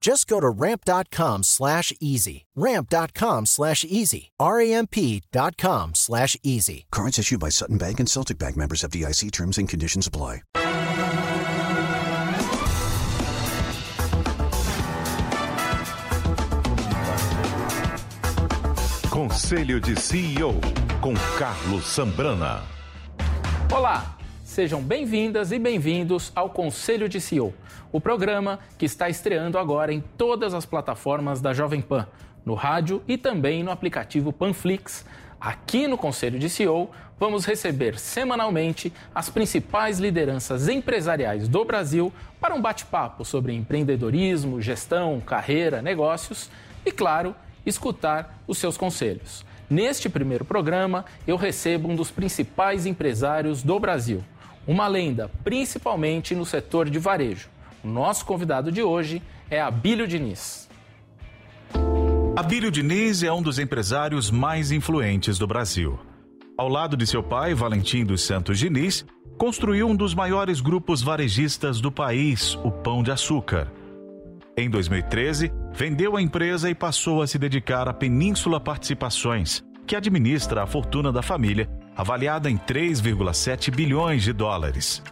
Just go to ramp.com slash easy. Ramp.com slash easy. R-A-M-P.com slash easy. Cards issued by Sutton Bank and Celtic Bank members of DIC terms and conditions apply. Conselho de CEO com Carlos Sambrana. Olá, sejam bem-vindas e bem-vindos ao Conselho de CEO, o programa que está estreando agora em todas as plataformas da Jovem Pan, no rádio e também no aplicativo Panflix. Aqui no Conselho de CEO, vamos receber semanalmente as principais lideranças empresariais do Brasil para um bate-papo sobre empreendedorismo, gestão, carreira, negócios e, claro, escutar os seus conselhos. Neste primeiro programa, eu recebo um dos principais empresários do Brasil, uma lenda, principalmente no setor de varejo. O nosso convidado de hoje é Abílio Diniz. Abílio Diniz é um dos empresários mais influentes do Brasil. Ao lado de seu pai, Valentim dos Santos Diniz, construiu um dos maiores grupos varejistas do país, o Pão de Açúcar. Em 2013, vendeu a empresa e passou a se dedicar à Península Participações, que administra a fortuna da família, avaliada em 3,7 bilhões de dólares.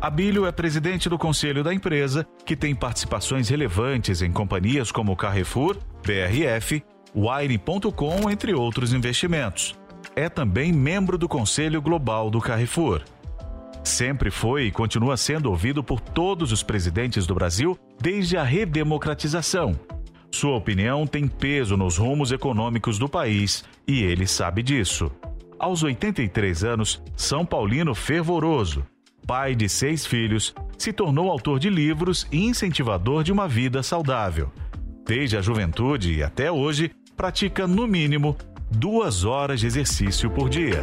Abílio é presidente do conselho da empresa, que tem participações relevantes em companhias como Carrefour, BRF, Wine.com, entre outros investimentos. É também membro do Conselho Global do Carrefour. Sempre foi e continua sendo ouvido por todos os presidentes do Brasil desde a redemocratização. Sua opinião tem peso nos rumos econômicos do país e ele sabe disso. Aos 83 anos, São Paulino fervoroso, pai de seis filhos, se tornou autor de livros e incentivador de uma vida saudável. Desde a juventude e até hoje, pratica no mínimo duas horas de exercício por dia.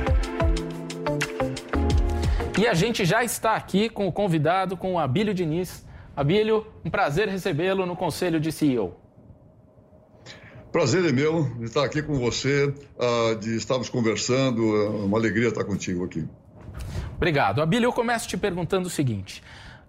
E a gente já está aqui com o convidado, com o Abílio Diniz. Abílio, um prazer recebê-lo no Conselho de CEO. Prazer é meu de estar aqui com você, ah, de estarmos conversando. É uma alegria estar contigo aqui. Obrigado. Abílio, eu começo te perguntando o seguinte: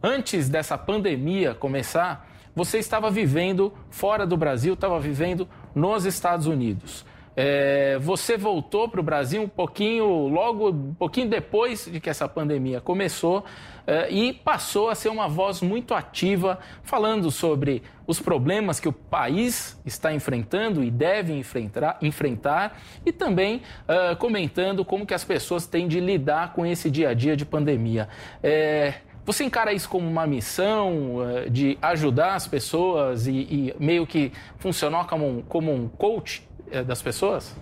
antes dessa pandemia começar, você estava vivendo fora do Brasil, estava vivendo nos Estados Unidos. É, você voltou para o Brasil um pouquinho, logo, um pouquinho depois de que essa pandemia começou é, e passou a ser uma voz muito ativa, falando sobre os problemas que o país está enfrentando e deve enfrentar, enfrentar e também é, comentando como que as pessoas têm de lidar com esse dia a dia de pandemia. É, você encara isso como uma missão é, de ajudar as pessoas e, e meio que funcionar como um, como um coach das pessoas?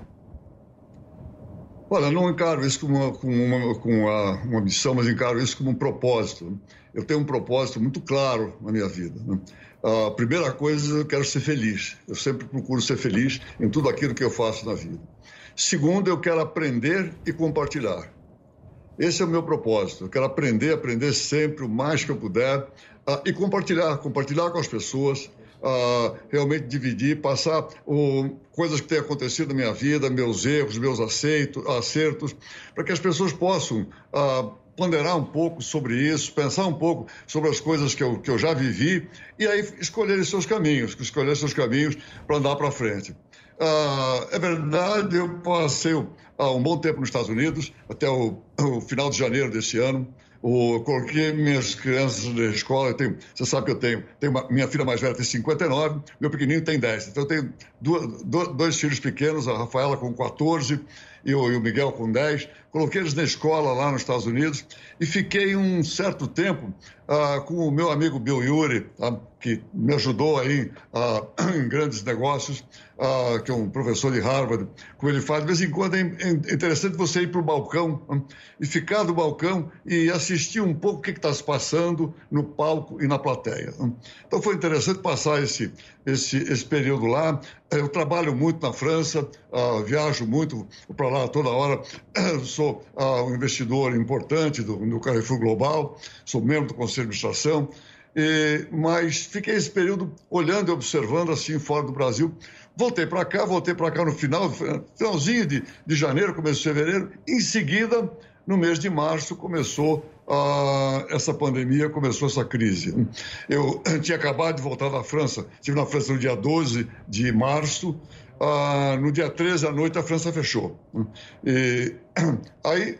Olha, não encaro isso como uma, como uma, uma, uma missão, mas encaro isso como um propósito. Eu tenho um propósito muito claro na minha vida. Né? A primeira coisa, eu quero ser feliz. Eu sempre procuro ser feliz em tudo aquilo que eu faço na vida. Segundo, eu quero aprender e compartilhar. Esse é o meu propósito. Eu quero aprender, aprender sempre o mais que eu puder uh, e compartilhar, compartilhar com as pessoas, uh, realmente dividir, passar coisas que têm acontecido na minha vida, meus erros, meus aceitos, acertos, para que as pessoas possam uh, ponderar um pouco sobre isso, pensar um pouco sobre as coisas que eu, que eu já vivi e aí escolher seus caminhos, escolher seus caminhos para andar para frente. Uh, é verdade, eu passei uh, um bom tempo nos Estados Unidos, até o, o final de janeiro desse ano. O, coloquei minhas crianças na escola, tenho, você sabe que eu tenho, tenho uma, minha filha mais velha tem 59, meu pequenininho tem 10. Então eu tenho duas, dois filhos pequenos, a Rafaela com 14 e o, Miguel com 10. Coloquei eles na escola lá nos Estados Unidos e fiquei um certo tempo ah, com o meu amigo Bill Yuri, ah, que me ajudou aí ah, em grandes negócios, ah, que é um professor de Harvard, como ele faz. De vez em quando é, é interessante você ir para o balcão e ficar do balcão e assistir um pouco o que está se passando no palco e na plateia. Então foi interessante passar esse, esse, esse período lá. Eu trabalho muito na França, uh, viajo muito para lá toda hora, sou uh, um investidor importante do, do Carrefour Global, sou membro do Conselho de Administração, e, mas fiquei esse período olhando e observando assim fora do Brasil. Voltei para cá, voltei para cá no final, finalzinho de, de janeiro, começo de fevereiro. Em seguida, no mês de março, começou ah, essa pandemia, começou essa crise. Eu tinha acabado de voltar da França, estive na França no dia 12 de março, ah, no dia 13 à noite a França fechou. E aí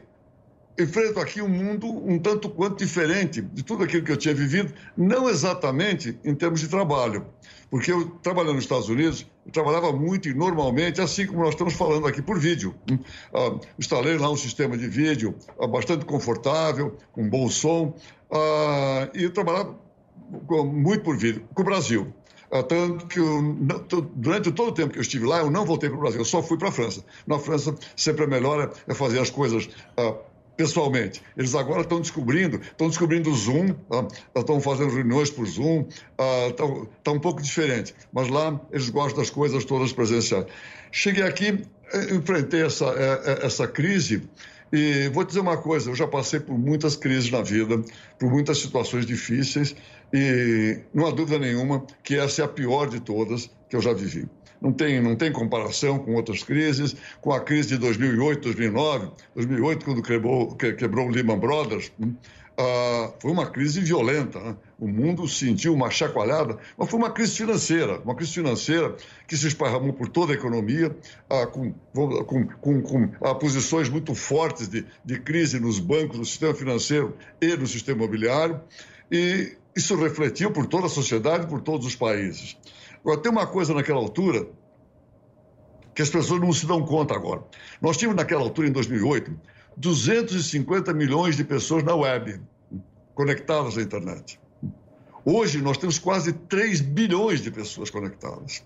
enfrento aqui um mundo um tanto quanto diferente de tudo aquilo que eu tinha vivido, não exatamente em termos de trabalho, porque eu trabalhando nos Estados Unidos, eu trabalhava muito e normalmente, assim como nós estamos falando aqui por vídeo. Uh, instalei lá um sistema de vídeo uh, bastante confortável, com bom som, uh, e trabalhava muito por vídeo, com o Brasil. Tanto que eu, durante todo o tempo que eu estive lá, eu não voltei para o Brasil, eu só fui para a França. Na França, sempre é melhor é fazer as coisas pessoalmente. Eles agora estão descobrindo, estão descobrindo o Zoom, tá? estão fazendo reuniões por Zoom, está uh, tá um pouco diferente. Mas lá eles gostam das coisas todas presenciais. Cheguei aqui, eh, enfrentei essa, eh, eh, essa crise e vou dizer uma coisa, eu já passei por muitas crises na vida, por muitas situações difíceis e não há dúvida nenhuma que essa é a pior de todas que eu já vivi não tem, não tem comparação com outras crises, com a crise de 2008, 2009, 2008, quando quebrou, quebrou o Lehman Brothers, uh, foi uma crise violenta. Né? O mundo sentiu uma chacoalhada, mas foi uma crise financeira, uma crise financeira que se esparramou por toda a economia, uh, com, com, com, com uh, posições muito fortes de, de crise nos bancos, no sistema financeiro e no sistema imobiliário, e isso refletiu por toda a sociedade, por todos os países. Agora, tem uma coisa naquela altura que as pessoas não se dão conta agora. Nós tínhamos naquela altura, em 2008, 250 milhões de pessoas na web, conectadas à internet. Hoje nós temos quase 3 bilhões de pessoas conectadas.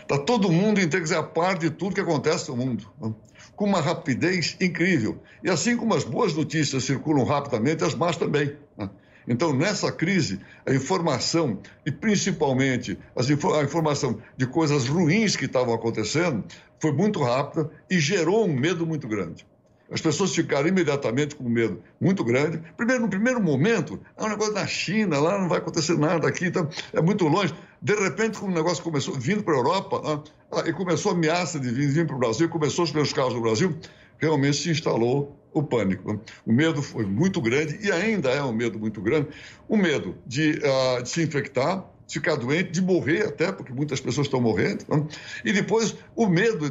Está todo mundo, quer dizer, a par de tudo que acontece no mundo, né? com uma rapidez incrível. E assim como as boas notícias circulam rapidamente, as más também. Né? Então, nessa crise, a informação, e principalmente a informação de coisas ruins que estavam acontecendo, foi muito rápida e gerou um medo muito grande. As pessoas ficaram imediatamente com medo muito grande. Primeiro, no primeiro momento, é um negócio na China, lá não vai acontecer nada aqui, então é muito longe. De repente, quando o negócio começou, vindo para a Europa, ah, e começou a ameaça de vir, vir para o Brasil, começou os primeiros casos no Brasil, realmente se instalou o pânico. O medo foi muito grande e ainda é um medo muito grande. O medo de, uh, de se infectar, ficar doente, de morrer até, porque muitas pessoas estão morrendo, né? e depois o medo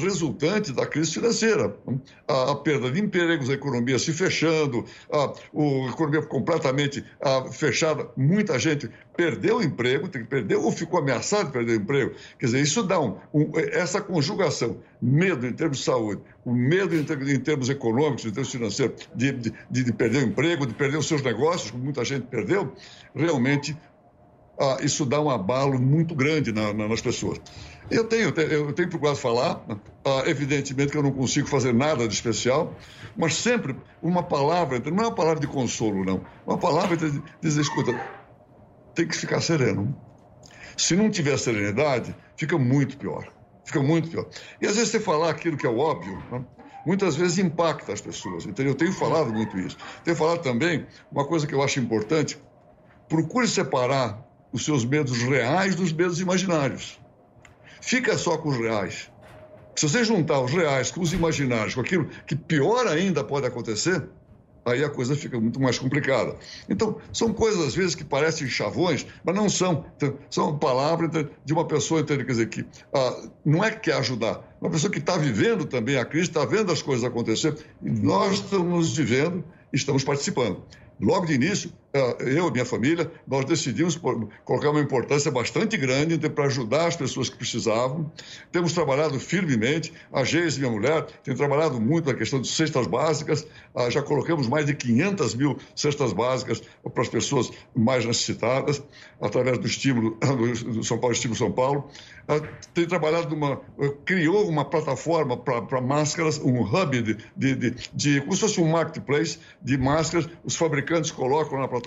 resultante da crise financeira, né? a, perda de empregos, a economia se fechando, a, economia completamente fechada, muita gente perdeu o emprego, perdeu ou ficou ameaçado de perder o emprego. Quer dizer, isso dá um, um, essa conjugação, medo em termos de saúde, o medo em, em termos econômicos, em termos financeiros, de, de, de perder o emprego, de perder os seus negócios, como muita gente perdeu, realmente ah, isso dá um abalo muito grande na, na, nas pessoas. Eu tenho, eu tenho procurado falar, ah, evidentemente que eu não consigo fazer nada de especial, mas sempre uma palavra, não é uma palavra de consolo, não, uma palavra de dizer, escuta, tem que ficar sereno. Se não tiver serenidade, fica muito pior, fica muito pior. E às vezes você falar aquilo que é óbvio, né? muitas vezes impacta as pessoas, entendeu? Eu tenho falado muito isso. Tenho falado também uma coisa que eu acho importante, procure separar os seus medos reais dos medos imaginários. Fica só com os reais. Se você juntar os reais com os imaginários, com aquilo que pior ainda pode acontecer, aí a coisa fica muito mais complicada. Então, são coisas às vezes que parecem chavões, mas não são. Então, são palavras de uma pessoa, quer dizer, que ah, não é que quer ajudar, uma pessoa que está vivendo também a crise, está vendo as coisas acontecer, e nós estamos vivendo, estamos participando. Logo de início, eu e minha família, nós decidimos colocar uma importância bastante grande para ajudar as pessoas que precisavam. Temos trabalhado firmemente, a Geis, minha mulher, tem trabalhado muito na questão de cestas básicas, ah, já colocamos mais de 500 mil cestas básicas para as pessoas mais necessitadas, através do estímulo do São Paulo, Estímulo São Paulo. Ah, tem trabalhado numa, criou uma plataforma para máscaras, um hub de, de, de, de, como se fosse um marketplace de máscaras, os fabricantes colocam na plataforma,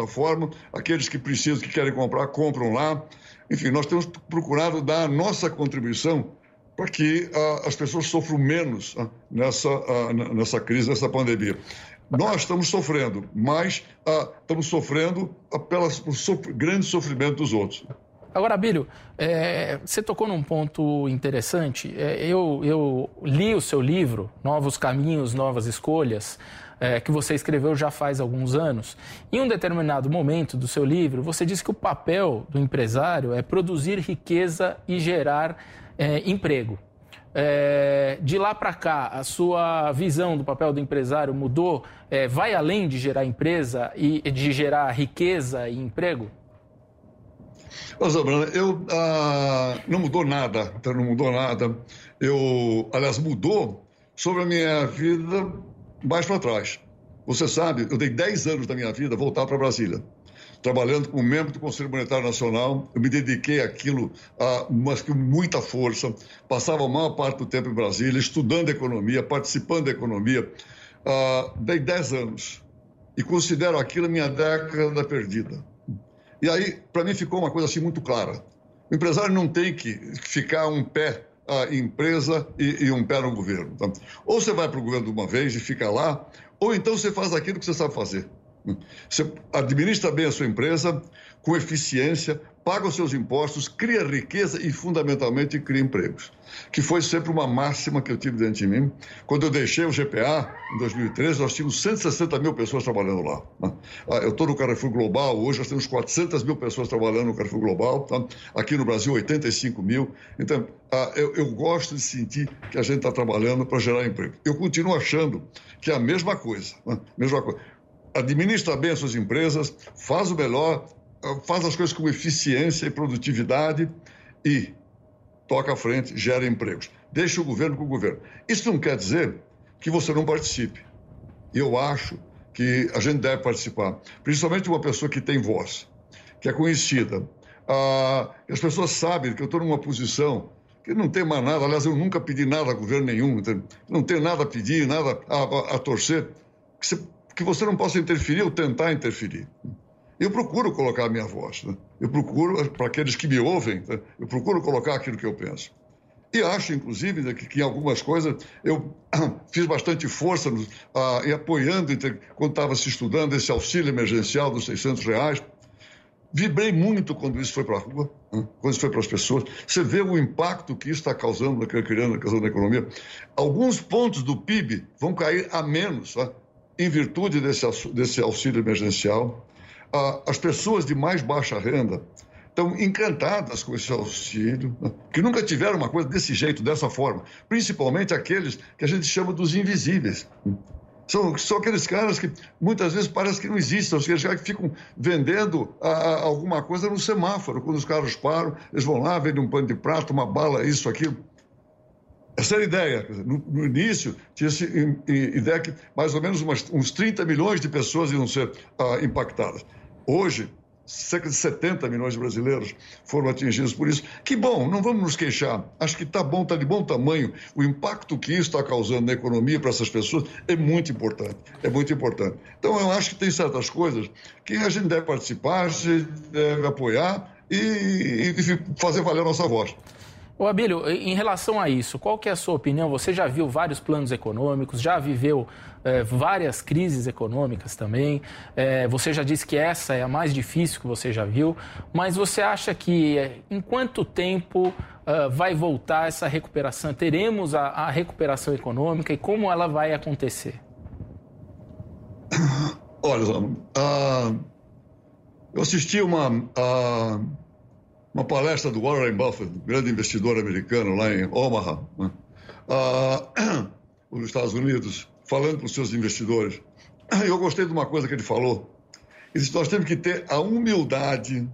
aqueles que precisam, que querem comprar, compram lá. Enfim, nós temos procurado dar a nossa contribuição para que uh, as pessoas sofram menos uh, nessa, uh, nessa crise, nessa pandemia. Nós estamos sofrendo, mas estamos sofrendo pelo grande sofrimento dos outros. Agora, Bílio, é, você tocou num ponto interessante. É, eu, eu, li o seu livro, Novos Caminhos, Novas Escolhas, é, que você escreveu já faz alguns anos. Em um determinado momento do seu livro, você disse que o papel do empresário é produzir riqueza e gerar é, emprego. É, de lá para cá, a sua visão do papel do empresário mudou? É, vai além de gerar empresa e de gerar riqueza e emprego? Ô, Zabrana, eu ah, não mudou nada, então não mudou nada. Eu, aliás, mudou sobre a minha vida mais para trás. Você sabe, eu dei 10 anos da minha vida voltar para Brasília. Trabalhando como membro do Conselho Monetário Nacional, eu me dediquei àquilo a, com muita força. Passava a maior parte do tempo em Brasília, estudando economia, participando da economia. Ah, dei 10 anos e considero aquilo a minha década perdida. E aí, para mim, ficou uma coisa assim muito clara. O empresário não tem que ficar um pé a empresa e, e, um pé no governo. Tá? Ou você vai para o governo de uma vez e fica lá, ou então você faz aquilo que você sabe fazer. Você administra bem a sua empresa com eficiência, paga os seus impostos, cria riqueza e, fundamentalmente, cria empregos. Que foi sempre uma máxima que eu tive dentro de mim. Quando eu deixei o GPA, em 2013, nós tínhamos 160 mil pessoas trabalhando lá. Né? Ah, eu estou no Carrefour Global, hoje nós temos 400 mil pessoas trabalhando no Carrefour Global, tá? aqui no Brasil, 85 mil. Então, ah, eu, gosto de sentir que a gente está trabalhando para gerar emprego. Eu continuo achando que é a mesma coisa. Né? Mesma coisa administra bem as suas empresas, faz o melhor, faz as coisas com eficiência e produtividade e toca à frente, gera empregos. Deixa o governo com o governo. Isso não quer dizer que você não participe. Eu acho que a gente deve participar, principalmente uma pessoa que tem voz, que é conhecida. Ah, as pessoas sabem que eu estou numa posição que não tem mais nada. Aliás, eu nunca pedi nada a governo nenhum, não tenho nada a pedir, nada a, a, a torcer, que que você não possa interferir ou tentar interferir eu procuro colocar a minha voz. Né? Eu procuro, para aqueles que me ouvem, né? eu procuro colocar aquilo que eu penso. E acho, inclusive, né, que, que, em algumas coisas eu fiz bastante força no, ah, e apoiando, quando estava se estudando, esse auxílio emergencial dos 600 reais. Vibrei muito quando isso foi para a rua, né? quando isso foi para as pessoas. Você vê o impacto que isso está causando, criando, causando na economia. Alguns pontos do PIB vão cair a menos, tá? em virtude desse, desse auxílio emergencial as pessoas de mais baixa renda estão encantadas com esse auxílio, né? que nunca tiveram uma coisa desse jeito, dessa forma, principalmente aqueles que a gente chama dos invisíveis. São, são aqueles caras que muitas vezes parece que não existem, são aqueles caras que ficam vendendo a, a, alguma coisa no semáforo. Quando os carros param, eles vão lá, vendem um pano de prato, uma bala, isso, aquilo. Essa era a ideia. No, no início, tinha-se ideia que mais ou menos umas, uns 30 milhões de pessoas iam ser uh, impactadas. Hoje, cerca de 70 milhões de brasileiros foram atingidos por isso. Que bom, não vamos nos queixar. Acho que está bom, está de bom tamanho. O impacto que isso está causando na economia para essas pessoas é muito importante. É muito importante. Então, eu acho que tem certas coisas que a gente deve participar, a gente deve apoiar e, e fazer valer a nossa voz. Ô Abílio, em relação a isso, qual que é a sua opinião? Você já viu vários planos econômicos, já viveu é, várias crises econômicas também. É, você já disse que essa é a mais difícil que você já viu, mas você acha que é, em quanto tempo vai voltar essa recuperação? Teremos a, a, recuperação econômica e como ela vai acontecer? Olha, uh, eu assisti uma. Uh uma palestra do Warren Buffett, grande investidor americano lá em Omaha, né? ah, nos Estados Unidos, falando para os seus investidores. Eu gostei de uma coisa que ele falou. nós temos que ter a humildade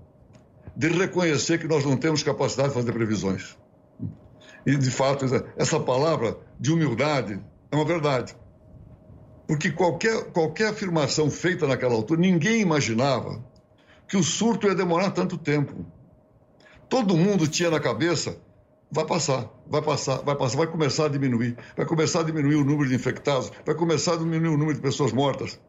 de reconhecer que nós não temos capacidade de fazer previsões. E, de fato, essa palavra de humildade é uma verdade. Porque qualquer, qualquer afirmação feita naquela altura, ninguém imaginava que o surto ia demorar tanto tempo. Todo mundo tinha na cabeça, vai passar, vai passar, vai passar, vai começar a diminuir, vai começar a diminuir o número de infectados, vai começar a diminuir o número de pessoas mortas.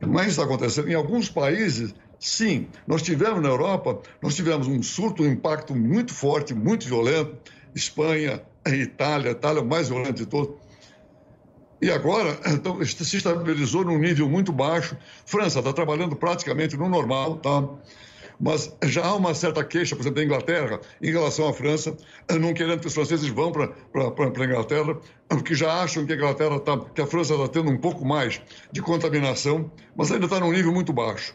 Mas está acontecendo em alguns países, sim. Nós tivemos na Europa, nós tivemos um surto, um impacto muito forte, muito violento. Espanha, Itália, Itália é o mais violento de todos. E agora então, se estabilizou num nível muito baixo. França está trabalhando praticamente no normal, tá? Mas já há uma certa queixa, por exemplo, da Inglaterra em relação à França, não querendo que os franceses vão para a Inglaterra, porque já acham que a Inglaterra tá, que a França está tendo um pouco mais de contaminação, mas ainda está num nível muito baixo.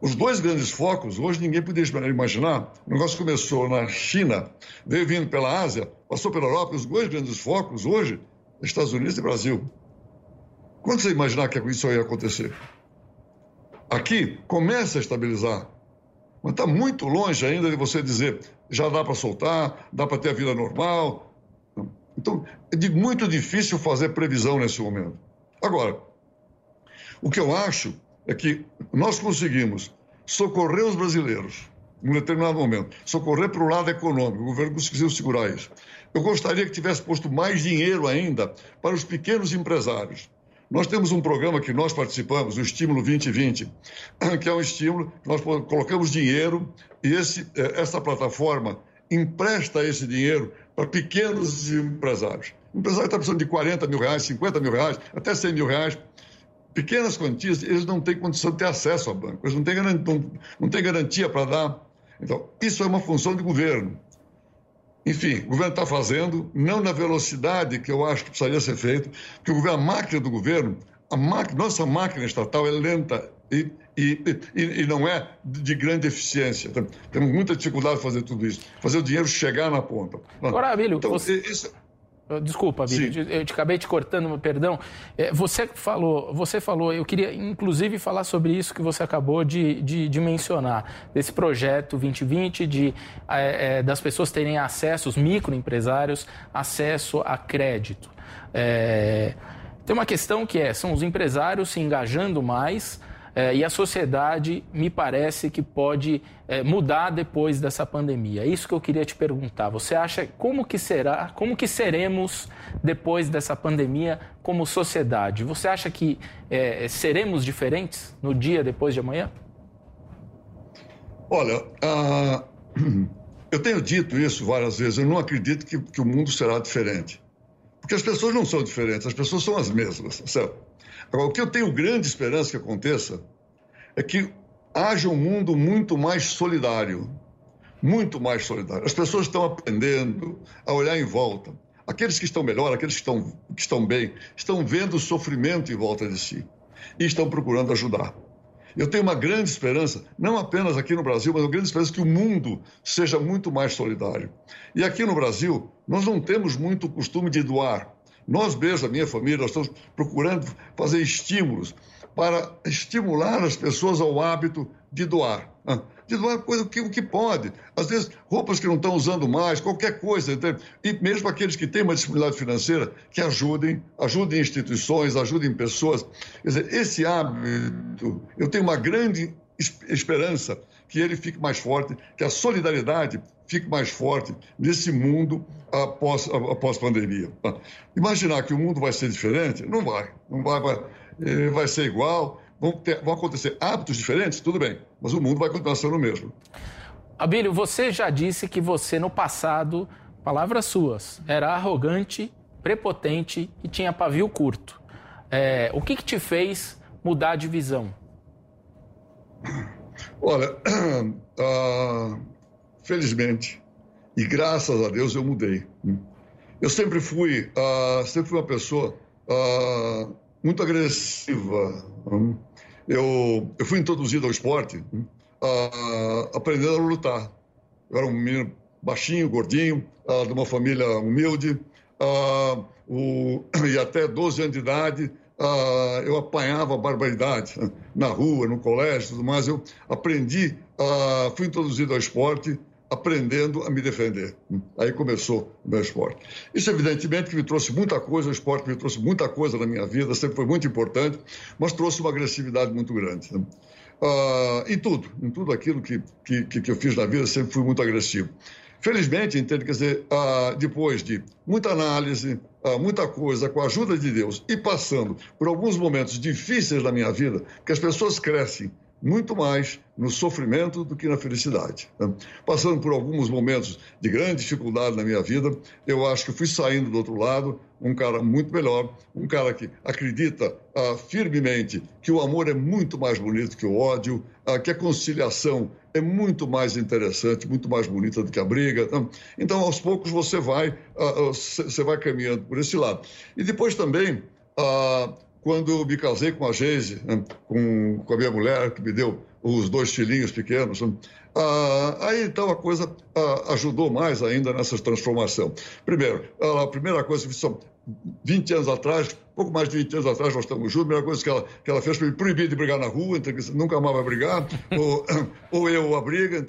Os dois grandes focos, hoje ninguém podia imaginar, o negócio começou na China, veio vindo pela Ásia, passou pela Europa, os dois grandes focos hoje, Estados Unidos e Brasil. Quando você imaginar que isso ia acontecer? Aqui começa a estabilizar mas está muito longe ainda de você dizer já dá para soltar, dá para ter a vida normal. Então, é de muito difícil fazer previsão nesse momento. Agora, o que eu acho é que nós conseguimos socorrer os brasileiros em um determinado momento, socorrer para o lado econômico, o governo conseguiu segurar isso. Eu gostaria que tivesse posto mais dinheiro ainda para os pequenos empresários. Nós temos um programa que nós participamos, o Estímulo 2020, que é um estímulo nós colocamos dinheiro e esse, é, essa plataforma empresta esse dinheiro para pequenos empresários. O empresário está precisando de 40 mil reais, 50 mil reais, até 100 mil reais. Pequenas quantias, eles não têm condição de ter acesso ao banco, eles não têm, não têm garantia para dar. Então, isso é uma função de governo. Enfim, o governo está fazendo, não na velocidade que eu acho que precisaria ser feito, porque o governo, a máquina do governo, a máquina, nossa máquina estatal é lenta e, e, e, e, não é de grande eficiência. Temos muita dificuldade de fazer tudo isso, fazer o dinheiro chegar na ponta. Agora, Abílio, então, você... Isso, Desculpa, Bíblia, eu te acabei te cortando, perdão. É, você falou, você falou, eu queria inclusive falar sobre isso que você acabou de, de, de mencionar, desse projeto 2020, de, é, é, das pessoas terem acesso, os microempresários, acesso a crédito. É, tem uma questão que é, são os empresários se engajando mais é, e a sociedade me parece que pode é, mudar depois dessa pandemia. É isso que eu queria te perguntar. Você acha como que será, como que seremos depois dessa pandemia como sociedade? Você acha que é, seremos diferentes no dia depois de amanhã? Olha, uh, eu tenho dito isso várias vezes. Eu não acredito que, que o mundo será diferente. Porque as pessoas não são diferentes, as pessoas são as mesmas, certo? Agora, o que eu tenho grande esperança que aconteça é que haja um mundo muito mais solidário. Muito mais solidário. As pessoas estão aprendendo a olhar em volta. Aqueles que estão melhor, aqueles que estão, que estão bem, estão vendo o sofrimento em volta de si e estão procurando ajudar. Eu tenho uma grande esperança, não apenas aqui no Brasil, mas uma grande esperança que o mundo seja muito mais solidário. E aqui no Brasil, nós não temos muito costume de doar. Nós mesmos, a minha família, nós estamos procurando fazer estímulos para estimular as pessoas ao hábito de doar. Né? De doar coisa que, o que pode. Às vezes, roupas que não estão usando mais, qualquer coisa. Entende? E mesmo aqueles que têm uma disponibilidade financeira, que ajudem, ajudem instituições, ajudem pessoas. Quer dizer, esse hábito, eu tenho uma grande esperança que ele fique mais forte, que a solidariedade fique mais forte nesse mundo após, após pandemia. Imaginar que o mundo vai ser diferente? Não vai. Não vai, vai, eh, vai ser igual. Vão, ter, vão acontecer hábitos diferentes? Tudo bem. Mas o mundo vai continuar sendo o mesmo. Abílio, você já disse que você no passado, palavras suas, era arrogante, prepotente e tinha pavio curto. É, o que, que te fez mudar de visão? Olha, uh, felizmente e graças a Deus eu mudei. Eu sempre fui, uh, sempre fui uma pessoa uh, muito agressiva. Eu, eu fui introduzido ao esporte aprendendo a lutar. Eu era um menino baixinho, gordinho, de uma família humilde, o, e até 12 anos de idade ah, eu apanhava barbaridade na rua, no colégio, tudo mais. Eu aprendi, ah, fui introduzido ao esporte aprendendo a me defender. Aí começou o meu esporte. Isso, evidentemente, que me trouxe muita coisa, o esporte me trouxe muita coisa na minha vida, sempre foi muito importante, mas trouxe uma agressividade muito grande. Né? Ah, em tudo, em tudo aquilo que, que, que eu fiz na vida, sempre fui muito agressivo. Felizmente, entende, quer dizer, ah, depois de muita análise, ah, muita coisa, com a ajuda de Deus, e passando por alguns momentos difíceis da minha vida, que as pessoas crescem muito mais no sofrimento do que na felicidade. Né? Passando por alguns momentos de grande dificuldade na minha vida, eu acho que fui saindo do outro lado um cara muito melhor, um cara que acredita ah, firmemente que o amor é muito mais bonito que o ódio, ah, que a conciliação é muito mais interessante, muito mais bonita do que a briga. Né? Então, aos poucos você vai, ah, você vai caminhando por esse lado. E depois também ah, quando me casei com a Geise, né, com, com a minha mulher, que me deu os dois filhinhos pequenos, né, ah, aí então a coisa ah, ajudou mais ainda nessa transformação. Primeiro, a primeira coisa que são 20 anos atrás, pouco mais de 20 anos atrás, nós estamos juntos, a primeira coisa que ela, que ela fez foi me proibir de brigar na rua, então, nunca mais vai brigar, ou, ou eu a briga,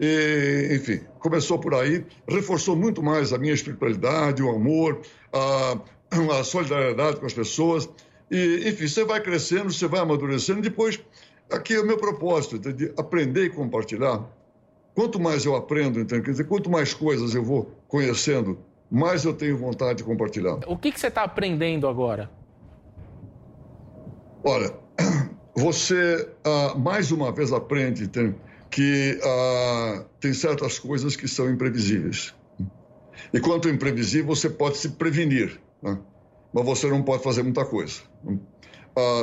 e, enfim, começou por aí, reforçou muito mais a minha espiritualidade, o amor, a, a solidariedade com as pessoas. E, enfim, você vai crescendo, você vai amadurecendo. Depois, aqui é o meu propósito, de aprender e compartilhar. Quanto mais eu aprendo, então, quer dizer, quanto mais coisas eu vou conhecendo, mais eu tenho vontade de compartilhar. O que, que você está aprendendo agora? Olha, você ah, mais uma vez aprende tem, que ah, tem certas coisas que são imprevisíveis. E quanto imprevisível, você pode se prevenir. Né? Mas você não pode fazer muita coisa.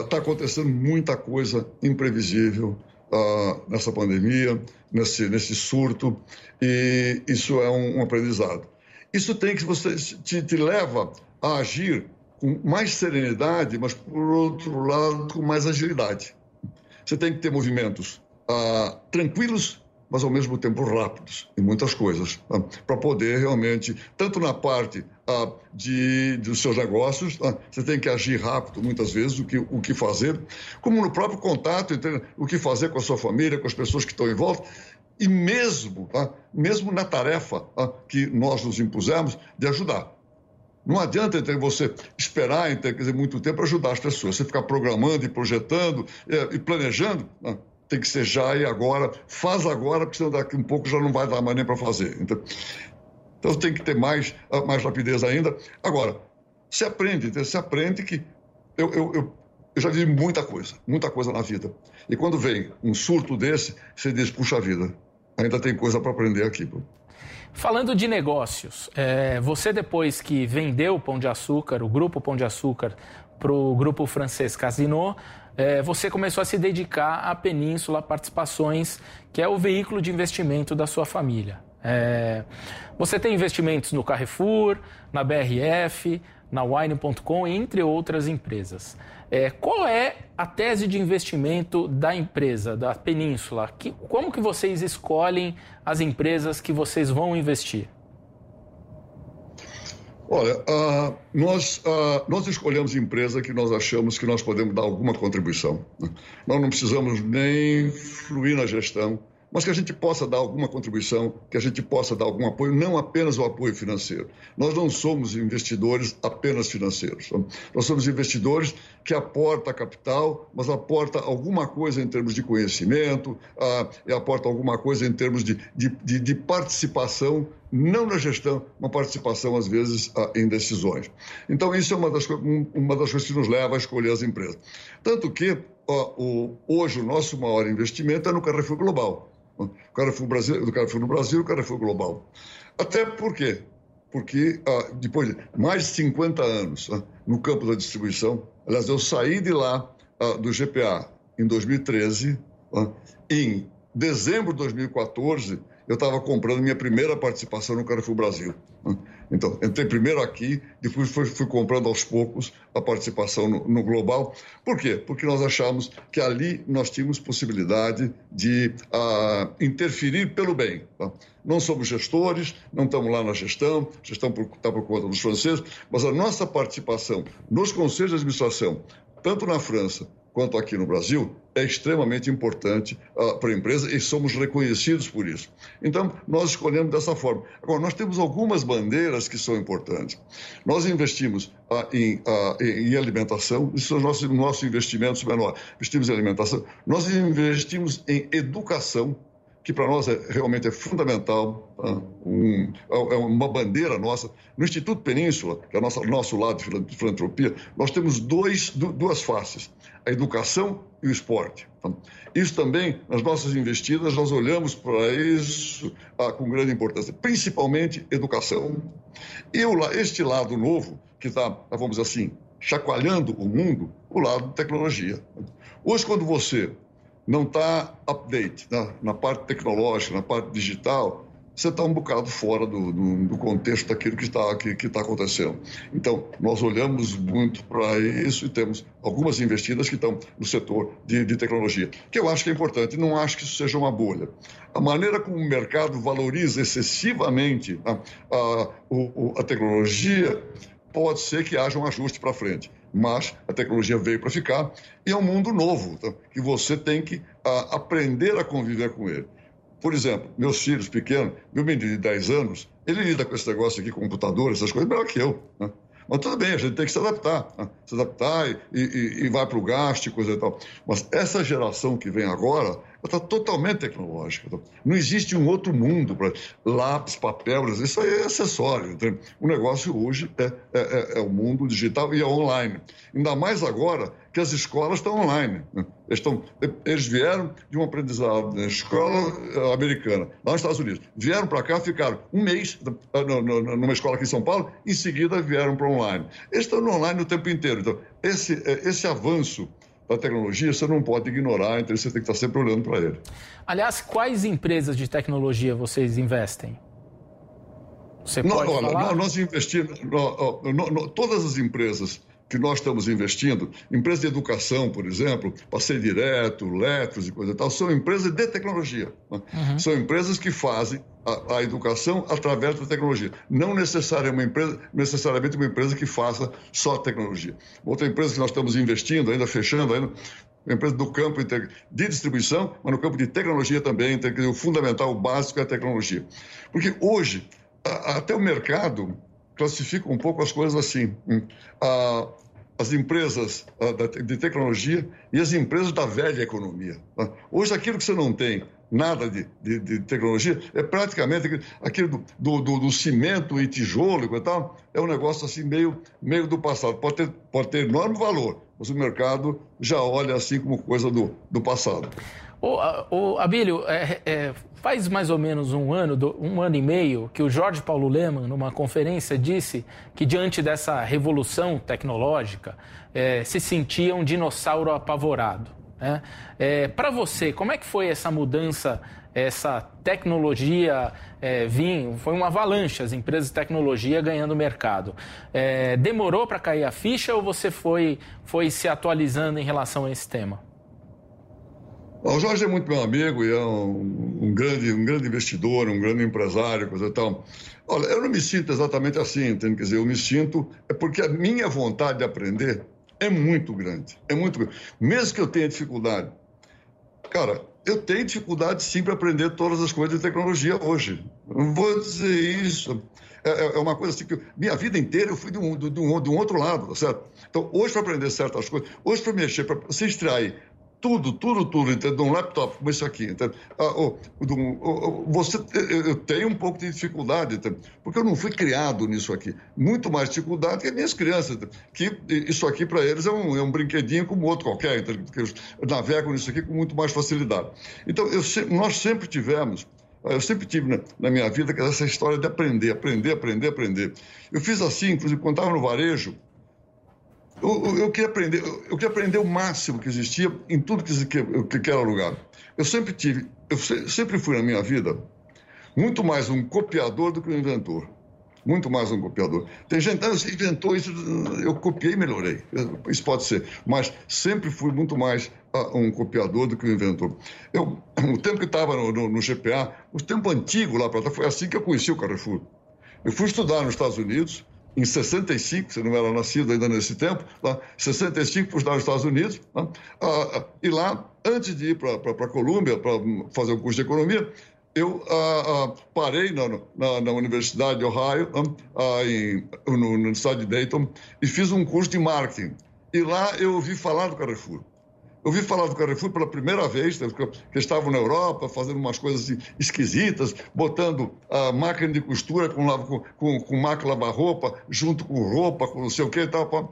Está uh, acontecendo muita coisa imprevisível uh, nessa pandemia, nesse, nesse surto, e isso é um, um aprendizado. Isso tem que você te, te leva a agir com mais serenidade, mas por outro lado com mais agilidade. Você tem que ter movimentos uh, tranquilos mas ao mesmo tempo rápidos em muitas coisas, tá? para poder realmente, tanto na parte ah, de, dos seus negócios, tá? você tem que agir rápido muitas vezes, o que, o que fazer, como no próprio contato, o que fazer com a sua família, com as pessoas que estão em volta, e mesmo, tá? mesmo na tarefa tá? que nós nos impusemos de ajudar. Não adianta então, você esperar então, quer dizer, muito tempo para ajudar as pessoas. Você ficar programando e projetando e, e planejando. Tem que ser já e agora, faz agora, porque senão daqui um pouco já não vai dar mais nem para fazer. Então, então tem que ter mais, ah, mais rapidez ainda. Agora, se aprende, se aprende que eu, eu, eu, eu já vi muita coisa, muita coisa na vida. E quando vem um surto desse, você diz, puxa vida, ainda tem coisa para aprender aqui. Falando de negócios, é, você depois que vendeu o Pão de Açúcar, o grupo Pão de Açúcar, para o grupo francês Casino, é, você começou a se dedicar à Península Participações, que é o veículo de investimento da sua família. É, você tem investimentos no Carrefour, na BRF, na Wine.com, entre outras empresas. É, qual é a tese de investimento da empresa, da Península? Que, como que vocês escolhem as empresas que vocês vão investir? Olha, uh, nós, uh, nós escolhemos empresa que nós achamos que nós podemos dar alguma contribuição. Né? Nós não precisamos nem fluir na gestão, mas que a gente possa dar alguma contribuição, que a gente possa dar algum apoio, não apenas o apoio financeiro. Nós não somos investidores apenas financeiros. Nós somos investidores que aportam capital, mas aporta alguma coisa em termos de conhecimento, ah, e aporta alguma coisa em termos de, de, de, de participação não na gestão, uma participação, às vezes, ah, em decisões. Então, isso é uma das, uma das coisas que nos leva a escolher as empresas. Tanto que, o, hoje, o nosso maior investimento é no Carrefour Global. O Carrefour Brasil, do Carrefour no Brasil o Carrefour Global. Até por quê? Porque ah, depois de mais de 50 anos ah, no campo da distribuição, aliás, eu saí de lá ah, do GPA em 2013, ah, em dezembro de 2014, eu estava comprando minha primeira participação no Carrefour Brasil. Então, entrei primeiro aqui, depois fui, fui comprando aos poucos a participação no, no, global. Por quê? Porque nós achamos que ali nós tínhamos possibilidade de uh, interferir pelo bem. Tá? Não somos gestores, não estamos lá na gestão, gestão está por conta dos franceses, mas a nossa participação nos conselhos de administração, tanto na França quanto aqui no Brasil, é extremamente importante uh, para a empresa e somos reconhecidos por isso. Então, nós escolhemos dessa forma. Agora, nós temos algumas bandeiras que são importantes. Nós investimos uh, em, uh, em, alimentação, isso são nossos, nossos investimentos menores. Investimos em alimentação, nós investimos em educação, que para nós é, realmente é fundamental, um, é, é uma bandeira nossa. No Instituto Península, que é o nosso, nosso lado de filantropia, nós temos dois, duas faces a educação e o esporte. Então, isso também, nas nossas investidas, nós olhamos para isso ah, com grande importância, principalmente educação. E este lado novo, que está, vamos dizer assim, chacoalhando o mundo, o lado de tecnologia. Hoje, quando você não está update na, na parte tecnológica, na parte digital, você está um bocado fora do, do, do contexto daquilo que está que, que tá acontecendo. Então, nós olhamos muito para isso e temos algumas investidas que estão no setor de, de, tecnologia, que eu acho que é importante, não acho que isso seja uma bolha. A maneira como o mercado valoriza excessivamente a, a, a tecnologia pode ser que haja um ajuste para frente mas a tecnologia veio para ficar e é um mundo novo tá? que você tem que a, aprender a conviver com ele. Por exemplo, meus filhos pequenos, meu menino de 10 anos, ele lida com esse negócio aqui, computador, essas coisas, melhor que eu. Né? Mas tudo bem, a gente tem que se adaptar. Né? Se adaptar e, e, e vai para o gasto e coisa e tal. Mas essa geração que vem agora, está totalmente tecnológica. Não existe um outro mundo para lápis, papel, isso aí é acessório. Então, o negócio hoje é, é, é, é, o mundo digital e é online. Ainda mais agora que as escolas estão online. Né? Eles, estão, eles vieram de um aprendizado na escola eh, americana, lá nos Estados Unidos. Vieram para cá, ficaram um mês numa escola aqui em São Paulo, em seguida vieram para online. Eles estão no online o tempo inteiro. Então, esse, eh, esse avanço da tecnologia, você não pode ignorar, então você tem que estar sempre olhando para ele. Aliás, quais empresas de tecnologia vocês investem? Você pode olha, falar? Nós investimos, todas as empresas que nós estamos investindo, empresas de educação, por exemplo, Passeio Direto, Letros e coisa e tal, são empresas de tecnologia. Né? Uhum. São empresas que fazem a, a, educação através da tecnologia. Não necessariamente uma, empresa, necessariamente uma empresa que faça só tecnologia. Outra empresa que nós estamos investindo, ainda fechando, ainda, uma empresa do campo de distribuição, mas no campo de tecnologia também, que o fundamental, o básico é a tecnologia. Porque hoje, a, até o mercado classifica um pouco as coisas assim. Hum, a, as empresas de tecnologia e as empresas da velha economia. Tá? Hoje, aquilo que você não tem nada de, de, de tecnologia, é praticamente aquilo do, do, do, cimento e tijolo e tal, é um negócio assim meio, meio do passado. Pode ter, pode ter enorme valor, mas o mercado já olha assim como coisa do, do passado. Ô, ô Abílio, é, é, faz mais ou menos um ano, um ano e meio, que o Jorge Paulo Leman, numa conferência, disse que diante dessa revolução tecnológica, é, se sentia um dinossauro apavorado. Né? É, Para você, como é que foi essa mudança, essa tecnologia é? Foi uma avalanche, as empresas de tecnologia ganhando mercado. É, demorou para cair a ficha ou você foi, foi se atualizando em relação a esse tema? O Jorge é muito meu amigo e é um, um, grande, um grande investidor, um grande empresário, coisa e tal. Olha, eu não me sinto exatamente assim, entende? Quer dizer, eu me sinto... É porque a minha vontade de aprender é muito grande. É muito grande. Mesmo que eu tenha dificuldade. Cara, eu tenho dificuldade sim para aprender todas as coisas de tecnologia hoje. Não vou dizer isso. É, é, é uma coisa assim que minha vida inteira eu fui de um, de um, de um outro lado, tá certo? Então, hoje para aprender certas coisas, hoje para mexer, para se extrair tudo, tudo, tudo, entendeu? Um laptop como esse aqui, entendeu? Ah, você, eu tenho um pouco de dificuldade, porque eu não fui criado nisso aqui. Muito mais dificuldade que as minhas crianças, que isso aqui para eles é um, é um brinquedinho como outro qualquer, entendeu? que eles navegam nisso aqui com muito mais facilidade. Então, eu, nós sempre tivemos eu sempre tive na, na, minha vida essa história de aprender, aprender, aprender, aprender. Eu fiz assim, inclusive, quando estava no varejo, eu, eu, queria aprender, eu queria aprender o máximo que existia em tudo que, que, que era lugar. Eu sempre tive, eu sempre fui na minha vida muito mais um copiador do que um inventor. muito mais um copiador. Tem gente, ah, você inventou isso, eu copiei e melhorei. Isso pode ser, mas sempre fui muito mais uh, um copiador do que um inventor. Eu, o tempo que estava no, no, no, GPA, o tempo antigo lá para foi assim que eu conheci o Carrefour. Eu fui estudar nos Estados Unidos, em 65, você não era nascido ainda nesse tempo, lá, 65 fui estudar nos Estados Unidos, né? uh, e lá, antes de ir para a Colômbia para fazer um curso de economia, eu ah, ah, parei na, na, na, Universidade de Ohio, ah, em, no, no, estado de Dayton, e fiz um curso de marketing. E lá eu ouvi falar do Carrefour. Eu ouvi falar do Carrefour pela primeira vez, né, que estavam na Europa fazendo umas coisas esquisitas, botando a máquina de costura com, com, com, com máquina lavar-roupa, junto com roupa, com não sei o que e tal.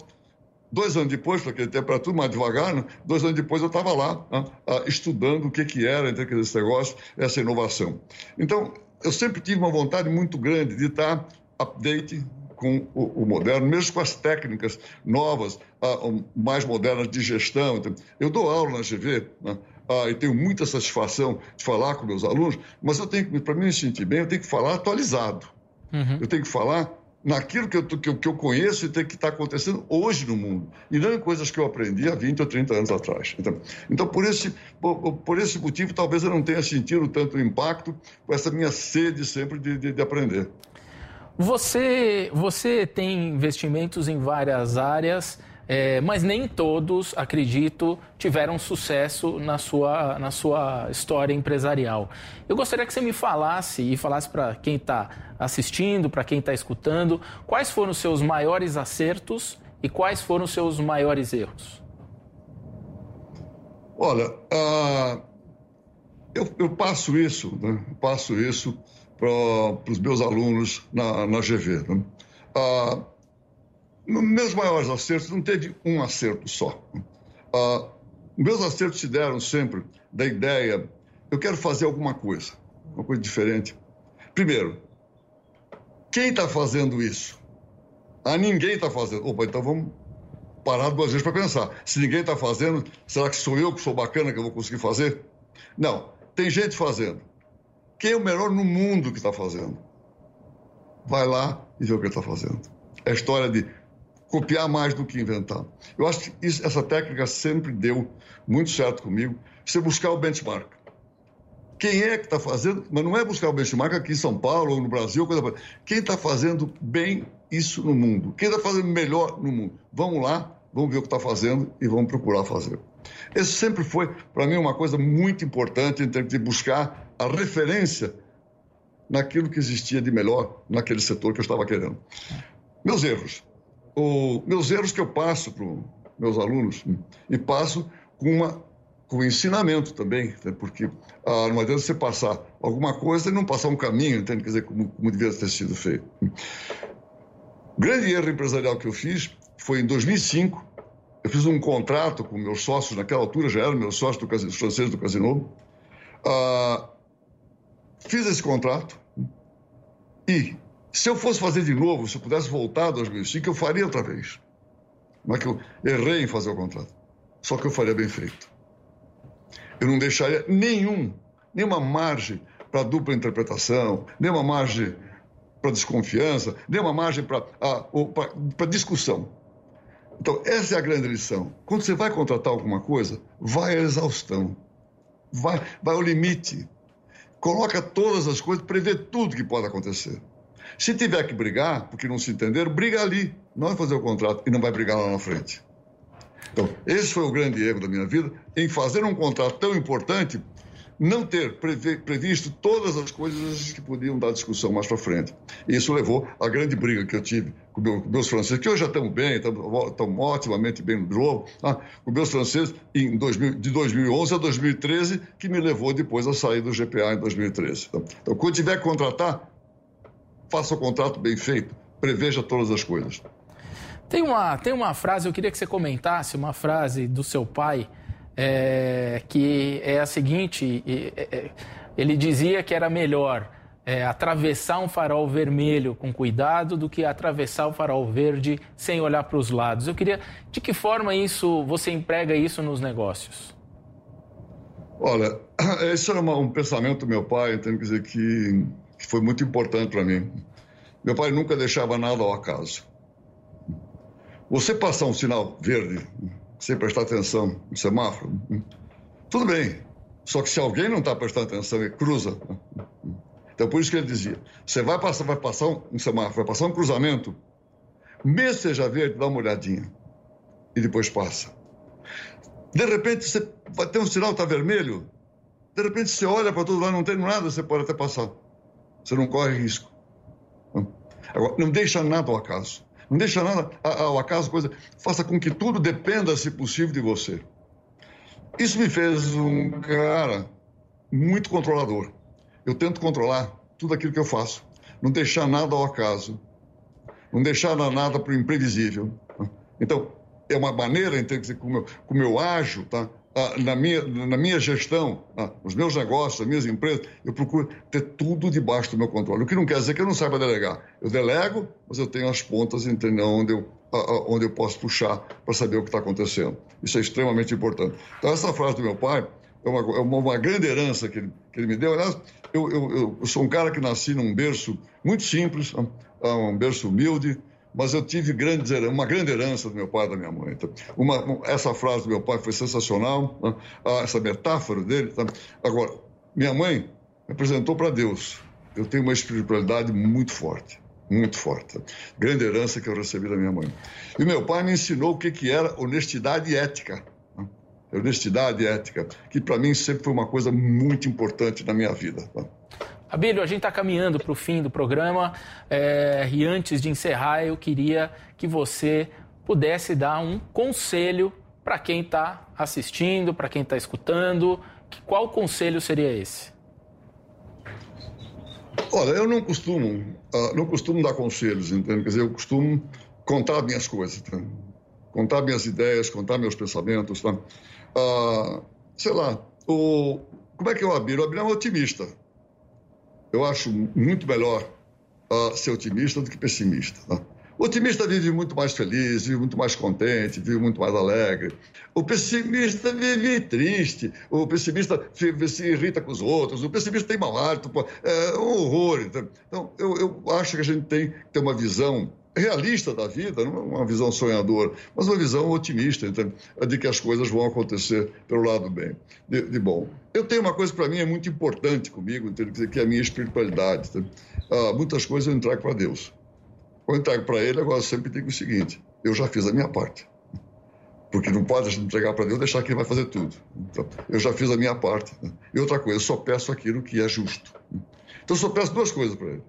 Dois anos depois, porque tempo era tudo mais devagar, né? dois anos depois eu estava lá, né? estudando o que, que era então, esse negócio, essa inovação. Então, eu sempre tive uma vontade muito grande de estar update com o, o moderno, mesmo com as técnicas novas, uh, mais modernas de gestão. Então, eu dou aula na GV, né? uh, e tenho muita satisfação de falar com meus alunos, mas eu tenho, para me sentir bem, eu tenho que falar atualizado. Uhum. Eu tenho que falar naquilo que eu, que eu, que eu conheço e tem que está acontecendo hoje no mundo, e não em coisas que eu aprendi há 20 ou 30 anos atrás. Então, então por, esse, por, por esse motivo, talvez eu não tenha sentido tanto impacto com essa minha sede sempre de, de, de aprender. Você, você tem investimentos em várias áreas. É, mas nem todos, acredito, tiveram sucesso na sua, na sua história empresarial. Eu gostaria que você me falasse e falasse para quem está assistindo, para quem está escutando, quais foram os seus maiores acertos e quais foram os seus maiores erros. Olha, uh, eu, eu, passo isso, né? passo isso para os meus alunos na, na GV. Né? Uh, meus maiores acertos não teve um acerto só. Uh, meus acertos se deram sempre da ideia, eu quero fazer alguma coisa, uma coisa diferente. Primeiro, quem está fazendo isso? Ah, ninguém está fazendo. Opa, então vamos parar duas vezes para pensar. Se ninguém está fazendo, será que sou eu que sou bacana que eu vou conseguir fazer? Não, tem gente fazendo. Quem é o melhor no mundo que está fazendo? Vai lá e vê o que está fazendo. É a história de copiar mais do que inventar. Eu acho que isso, essa técnica sempre deu muito certo comigo. Você buscar o benchmark. Quem é que está fazendo? Mas não é buscar o benchmark aqui em São Paulo ou no Brasil. Coisa... Quem está fazendo bem isso no mundo? Quem está fazendo melhor no mundo? Vamos lá, vamos ver o que está fazendo e vamos procurar fazer. Isso sempre foi, para mim, uma coisa muito importante em termos de buscar a referência naquilo que existia de melhor naquele setor que eu estava querendo. Meus erros o, meus erros que eu passo para meus alunos e passo com uma com ensinamento também, né? porque ah, não adianta você passar alguma coisa e não passar um caminho, entende? Quer dizer, como, como devia ter sido feito. Grande erro empresarial que eu fiz foi em 2005. Eu fiz um contrato com meus sócios, naquela altura já eram meus sócios do franceses do Casino. Ah, fiz esse contrato e se eu fosse fazer de novo, se eu pudesse voltar a 2005, eu faria outra vez. É que eu errei em fazer o contrato. Só que eu faria bem feito. Eu não deixaria nenhum, nenhuma margem para dupla interpretação, nenhuma margem para desconfiança, nenhuma margem para discussão. Então, essa é a grande lição. Quando você vai contratar alguma coisa, vai à exaustão. Vai, vai ao limite. Coloca todas as coisas, prevê tudo que pode acontecer. Se tiver que brigar, porque não se entenderam, briga ali. Não vai fazer o contrato e não vai brigar lá na frente. Então, esse foi o grande erro da minha vida, em fazer um contrato tão importante, não ter previsto todas as coisas que podiam dar discussão mais para frente. E isso levou à grande briga que eu tive com, meu, com meus franceses, que hoje já estamos bem, estamos, otimamente bem no jogo, ah, com meus franceses em 2000, de 2011 a 2013, que me levou depois a sair do GPA em 2013. Então, então quando tiver que contratar, faça o contrato bem feito, preveja todas as coisas. Tem uma, tem uma frase, eu queria que você comentasse, uma frase do seu pai, é, que é a seguinte: é, é, ele dizia que era melhor é, atravessar um farol vermelho com cuidado do que atravessar o farol verde sem olhar para os lados. Eu queria, de que forma isso você emprega isso nos negócios? Olha, esse era uma, um pensamento do meu pai, tenho que dizer que que foi muito importante para mim. Meu pai nunca deixava nada ao acaso. Você passar um sinal verde sem prestar atenção no semáforo, tudo bem. Só que se alguém não está prestando atenção e cruza. Então, por isso que ele dizia: você vai passar, vai passar um semáforo, vai passar um cruzamento, mesmo seja verde, dá uma olhadinha. E depois passa. De repente, você vai ter um sinal está vermelho. De repente, você olha para todo lado, não tem nada, você pode até passar. Você não corre risco. Agora, não deixa nada ao acaso. Não deixa nada ao acaso, coisa. Faça com que tudo dependa, se possível, de você. Isso me fez um cara muito controlador. Eu tento controlar tudo aquilo que eu faço. Não deixar nada ao acaso. Não deixar nada para o imprevisível. Então, é uma maneira, que como eu, como eu ajo, tá? Ah, na, minha, na minha gestão, ah, nos meus negócios, nas minhas empresas, eu procuro ter tudo debaixo do meu controle. O que não quer dizer que eu não saiba delegar. Eu delego, mas eu tenho as pontas, entendeu? Onde eu, ah, onde eu posso puxar para saber o que está acontecendo. Isso é extremamente importante. Então, essa frase do meu pai é uma, é uma, grande herança que ele, que ele me deu. Aliás, eu, eu, eu, sou um cara que nasci num berço muito simples, um berço humilde, mas eu tive grandes, uma grande herança do meu pai e da minha mãe. Então, uma, essa frase do meu pai foi sensacional, né? ah, essa metáfora dele. Tá? Agora, minha mãe me apresentou para Deus. Eu tenho uma espiritualidade muito forte, muito forte. Grande herança que eu recebi da minha mãe. E meu pai me ensinou o que, que era honestidade ética. Né? Honestidade ética, que para mim sempre foi uma coisa muito importante na minha vida. Tá? Abílio, a gente está caminhando para o fim do programa é, e antes de encerrar, eu queria que você pudesse dar um conselho para quem está assistindo, para quem está escutando. Qual conselho seria esse? Olha, eu não costumo, uh, não costumo dar conselhos, entende? Quer dizer, eu costumo contar minhas coisas, tá? contar minhas ideias, contar meus pensamentos, tá? Uh, sei lá, o, como é que é o Abílio? O Abílio é um otimista eu acho muito melhor uh, ser otimista do que pessimista. Tá? O otimista vive muito mais feliz, vive muito mais contente, vive muito mais alegre. O pessimista vive triste, o pessimista se irrita com os outros, o pessimista tem mau hálito, é um horror. Então, eu, eu acho que a gente tem que ter uma visão realista da vida, não é uma visão sonhadora, mas uma visão otimista então, de que as coisas vão acontecer pelo lado bem, de, de bom. Eu tenho uma coisa para mim é muito importante comigo, entende? que é a minha espiritualidade. Ah, muitas coisas eu entrego para Deus. Quando eu entrego para Ele, agora sempre digo o seguinte: eu já fiz a minha parte. Porque não pode entregar para Deus deixar que Ele vai fazer tudo. Então, eu já fiz a minha parte. E outra coisa, eu só peço aquilo que é justo. Então, eu só peço duas coisas para Ele: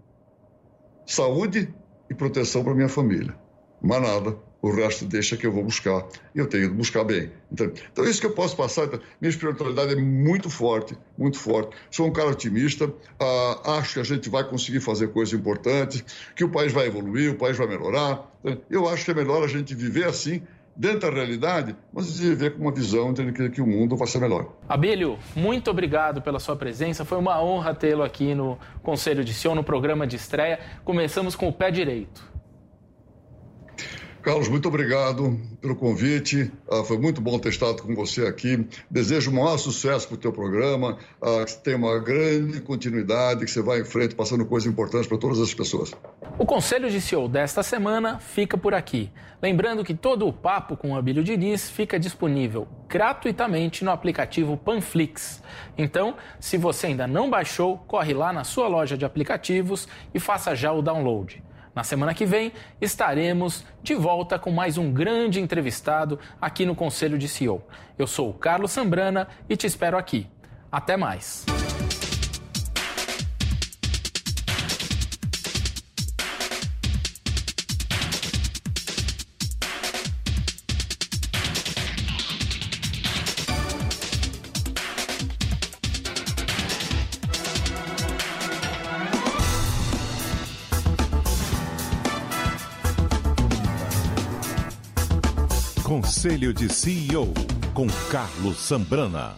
saúde e proteção para minha família. Mas nada, o resto deixa que eu vou buscar. E eu tenho que buscar bem. Então, então isso que eu posso passar. Então, minha espiritualidade é muito forte, muito forte. Sou um cara otimista, ah, acho que a gente vai conseguir fazer coisas importantes, que o país vai evoluir, o país vai melhorar. Eu acho que é melhor a gente viver assim dentro da realidade, mas viver com uma visão de que, que, o mundo vai ser melhor. Abílio, muito obrigado pela sua presença. Foi uma honra tê-lo aqui no Conselho de Sion, no programa de estreia. Começamos com o pé direito. Carlos, muito obrigado pelo convite. Ah, foi muito bom ter estado com você aqui. Desejo o maior sucesso para o teu programa, ah, que tenha uma grande continuidade, que você vá em frente passando coisas importantes para todas as pessoas. O Conselho de CEO desta semana fica por aqui. Lembrando que todo o papo com o Abílio Diniz fica disponível gratuitamente no aplicativo Panflix. Então, se você ainda não baixou, corre lá na sua loja de aplicativos e faça já o download. Na semana que vem, estaremos de volta com mais um grande entrevistado aqui no Conselho de CEO. Eu sou o Carlos Sambrana e te espero aqui. Até mais. Conselho de CEO com Carlos Sambrana.